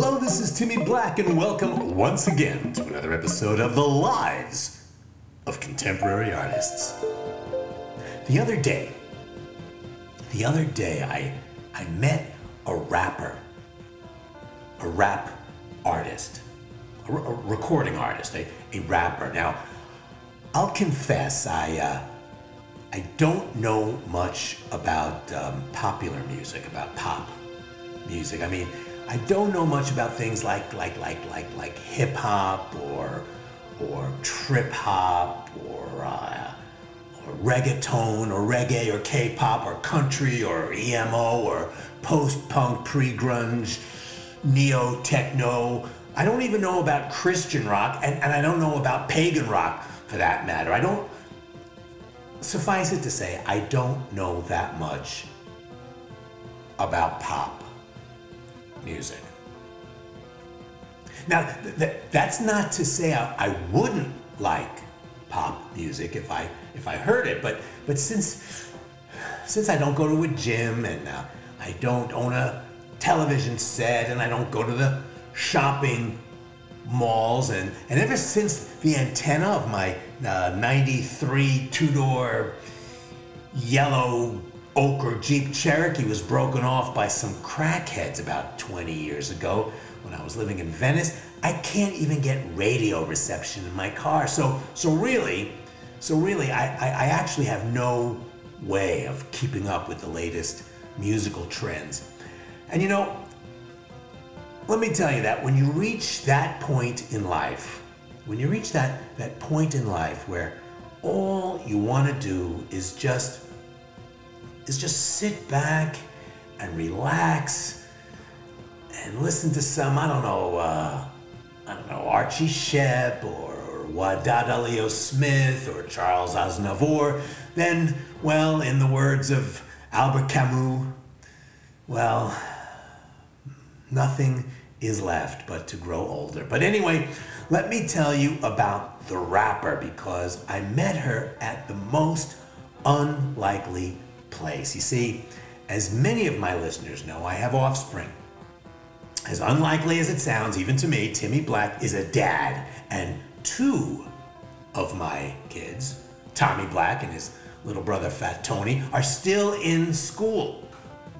Hello, this is Timmy Black, and welcome once again to another episode of The Lives of Contemporary Artists. The other day, the other day, I, I met a rapper, a rap artist, a, recording artist, a, a rapper. Now, I'll confess, I, uh, I don't know much about um, popular music, about pop music. I mean, I don't know much about things like like like like like hip hop or or trip hop or, uh, or reggaeton or reggae or K-pop or country or emo or post-punk, pre-grunge, neo-techno. I don't even know about Christian rock, and, and I don't know about pagan rock for that matter. I don't. Suffice it to say, I don't know that much about pop music. Now, th- th- that's not to say I, I wouldn't like pop music if I if I heard it, but but since since I don't go to a gym and uh, I don't own a television set and I don't go to the shopping malls and and ever since the antenna of my uh, 93 two-door yellow Jeep Cherokee was broken off by some crackheads about 20 years ago when I was living in Venice. I can't even get radio reception in my car. So, so really, so really, I, I, I actually have no way of keeping up with the latest musical trends. And you know, let me tell you that when you reach that point in life, when you reach that, that point in life where all you want to do is just is just sit back and relax and listen to some, I don't know, uh, I don't know, Archie Shepp or Wadada Leo Smith or Charles Aznavour, then, well, in the words of Albert Camus, well, nothing is left but to grow older. But anyway, let me tell you about the rapper because I met her at the most unlikely place. You see, as many of my listeners know, I have offspring. As unlikely as it sounds, even to me, Timmy Black is a dad, and two of my kids, Tommy Black and his little brother Fat Tony, are still in school.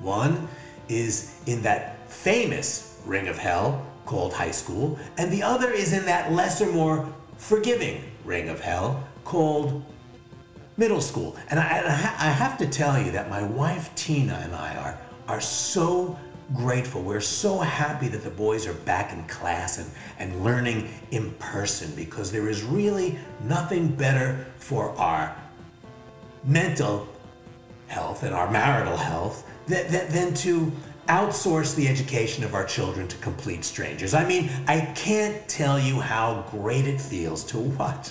One is in that famous ring of hell called high school, and the other is in that lesser, more forgiving ring of hell called middle school. And I, I have to tell you that my wife Tina and I are, are so grateful. We're so happy that the boys are back in class and, and learning in person because there is really nothing better for our mental health and our marital health than, than, than to outsource the education of our children to complete strangers. I mean, I can't tell you how great it feels to watch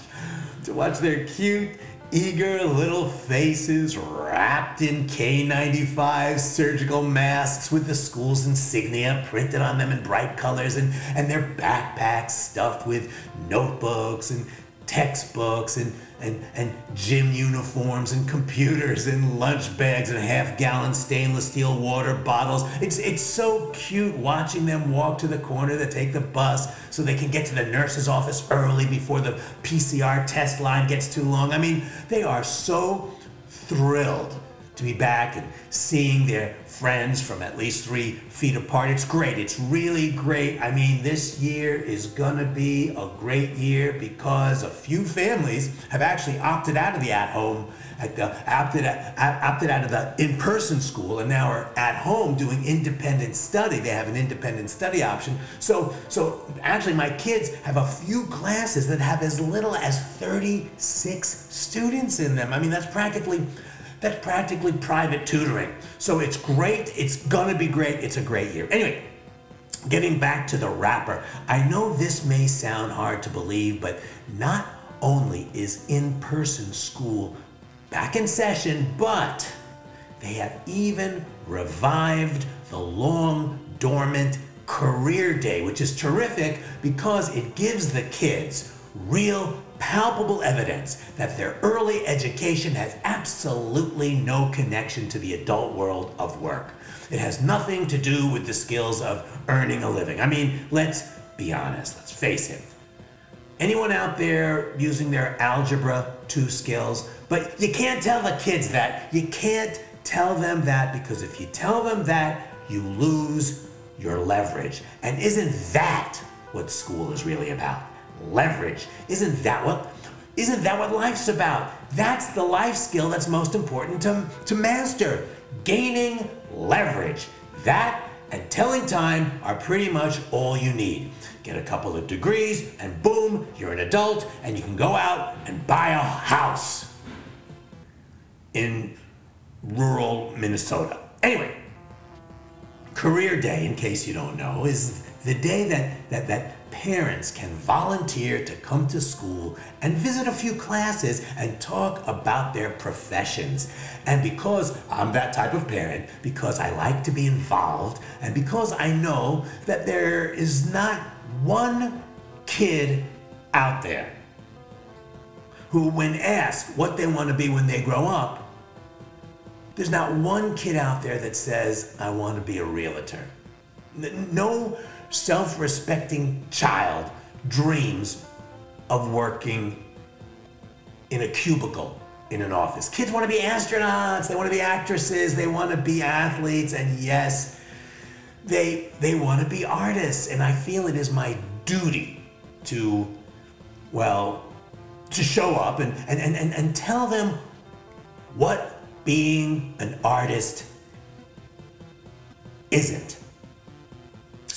to watch their cute eager little faces wrapped in K95 surgical masks with the school's insignia printed on them in bright colors and, and their backpacks stuffed with notebooks and textbooks and, and, and gym uniforms and computers and lunch bags and half gallon stainless steel water bottles. It's, it's so cute watching them walk to the corner to take the bus so they can get to the nurse's office early before the PCR test line gets too long. I mean, they are so thrilled to be back and seeing their friends from at least three feet apart. It's great. It's really great. I mean, this year is gonna be a great year because a few families have actually opted out of the at home, opted, opted out of the in person school and now are at home doing independent study. They have an independent study option. So, so actually, my kids have a few classes that have as little as 36 students in them. I mean, that's practically that's practically private tutoring. So it's great. It's gonna be great. It's a great year. Anyway, getting back to the rapper, I know this may sound hard to believe, but not only is in person school back in session, but they have even revived the long dormant career day, which is terrific because it gives the kids real palpable evidence that their early education has absolutely no connection to the adult world of work. It has nothing to do with the skills of earning a living. I mean, let's be honest, let's face it. Anyone out there using their Algebra 2 skills? But you can't tell the kids that. You can't tell them that because if you tell them that, you lose your leverage. And isn't that what school is really about? Leverage. Isn't that what isn't that what life's about? That's the life skill that's most important to, to master. Gaining leverage. That and telling time are pretty much all you need. Get a couple of degrees, and boom, you're an adult, and you can go out and buy a house in rural Minnesota. Anyway, Career Day, in case you don't know, is the day that, that, that parents can volunteer to come to school and visit a few classes and talk about their professions. And because I'm that type of parent, because I like to be involved, and because I know that there is not one kid out there who, when asked what they want to be when they grow up, there's not one kid out there that says, I want to be a realtor. No self respecting child dreams of working in a cubicle in an office. Kids want to be astronauts, they want to be actresses, they want to be athletes, and yes, they they want to be artists. And I feel it is my duty to, well, to show up and, and, and, and, and tell them what being an artist isn't.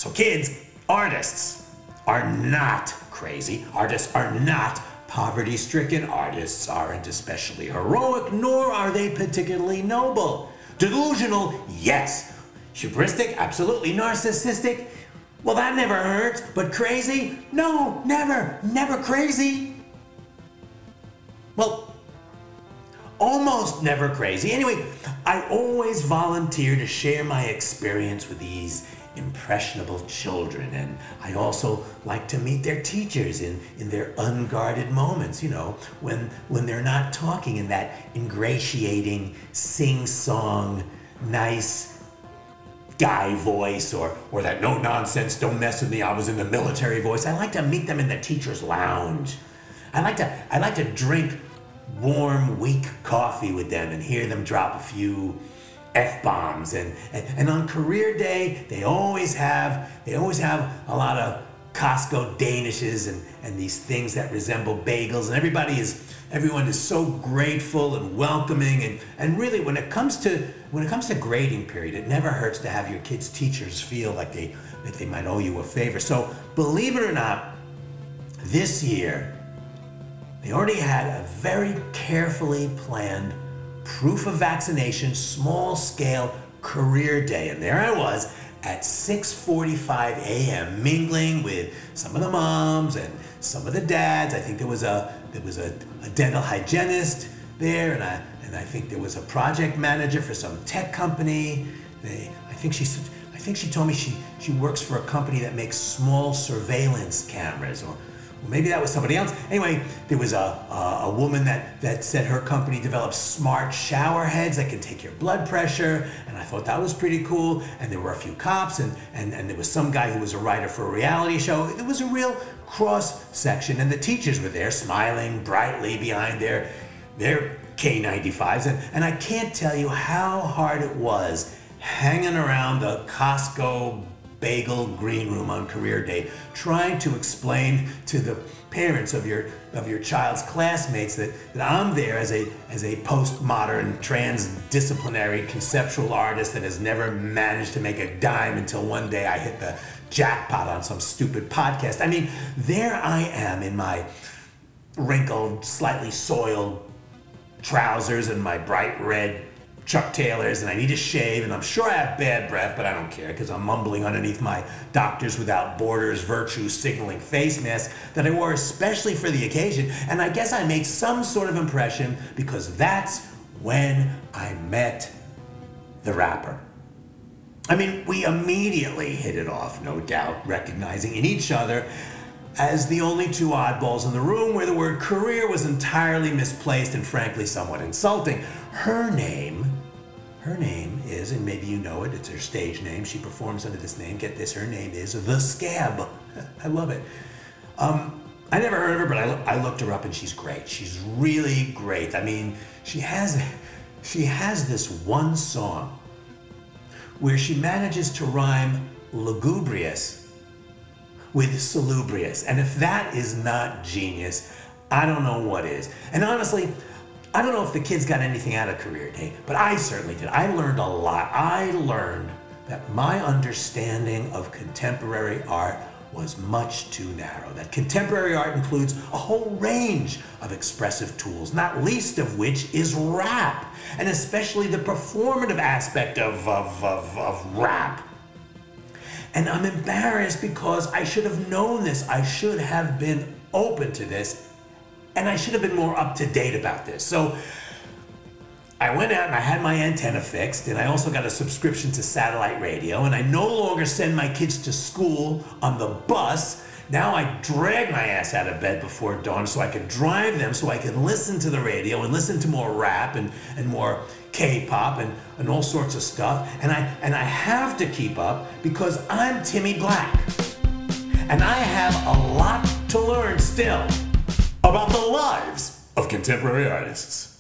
So, kids, artists are not crazy. Artists are not poverty stricken. Artists aren't especially heroic, nor are they particularly noble. Delusional, yes. Hubristic, absolutely. Narcissistic, well, that never hurts. But crazy? No, never, never crazy. Well, almost never crazy. Anyway, I always volunteer to share my experience with these impressionable children. And I also like to meet their teachers in, in their unguarded moments, you know, when, when they're not talking in that ingratiating, sing song, nice guy voice or, or that no nonsense, don't mess with me, I was in the military voice. I like to meet them in the teacher's lounge. I like to, I like to drink warm, weak coffee with them and hear them drop a few f bombs, and, and and on career day they always have they always have a lot of Costco danishes and and these things that resemble bagels, and everybody is everyone is so grateful and welcoming, and and really when it comes to when it comes to grading period, it never hurts to have your kids' teachers feel like they like they might owe you a favor. So believe it or not, this year they already had a very carefully planned proof of vaccination, small scale career day. And there I was at 6:45 a.m. mingling with some of the moms and some of the dads. I think there was a there was a, a dental hygienist there, and I and I think there was a project manager for some tech company. They, I think she I think she told me she she works for a company that makes small surveillance cameras or maybe that was somebody else. Anyway, there was a, a, woman that, that said her company develops smart shower heads that can take your blood pressure, and I thought that was pretty cool. And there were a few cops, and, and, and there was some guy who was a writer for a reality show. It was a real cross section, and the teachers were there smiling brightly behind their, their K95s. And, and I can't tell you how hard it was hanging around the Costco bagel green room on career day, trying to explain to the parents of your of your child's classmates that, that I'm there as a as a postmodern transdisciplinary conceptual artist that has never managed to make a dime until one day I hit the jackpot on some stupid podcast. I mean, there I am in my wrinkled, slightly soiled trousers and my bright red Chuck Taylors and I need to shave and I'm sure I have bad breath, but I don't care because I'm mumbling underneath my Doctors Without Borders virtue signaling face mask that I wore especially for the occasion. And I guess I made some sort of impression because that's when I met the rapper. I mean, we immediately hit it off, no doubt, recognizing in each other as the only two oddballs in the room where the word career was entirely misplaced and frankly somewhat insulting. Her name Her name is, and maybe you know it, it's her stage name. She performs under this name. Get this, her name is The Scab. I love it. Um, I never heard of her, but I, I looked her up and she's great. She's really great. I mean, she has, she has this one song where she manages to rhyme lugubrious with salubrious. And if that is not genius, I don't know what is. And honestly, I don't know if the kids got anything out of career day, but I certainly did. I learned a lot. I learned that my understanding of contemporary art was much too narrow. That contemporary art includes a whole range of expressive tools, not least of which is rap, and especially the performative aspect of, of, of, of rap. And I'm embarrassed because I should have known this. I should have been open to this and I should have been more up to date about this. So I went out and I had my antenna fixed, and I also got a subscription to satellite radio, and I no longer send my kids to school on the bus. Now I drag my ass out of bed before dawn so I can drive them so I can listen to the radio and listen to more rap and, and more K-pop and, and all sorts of stuff. And I and I have to keep up because I'm Timmy Black. And I have a lot to learn still about the lives of contemporary artists.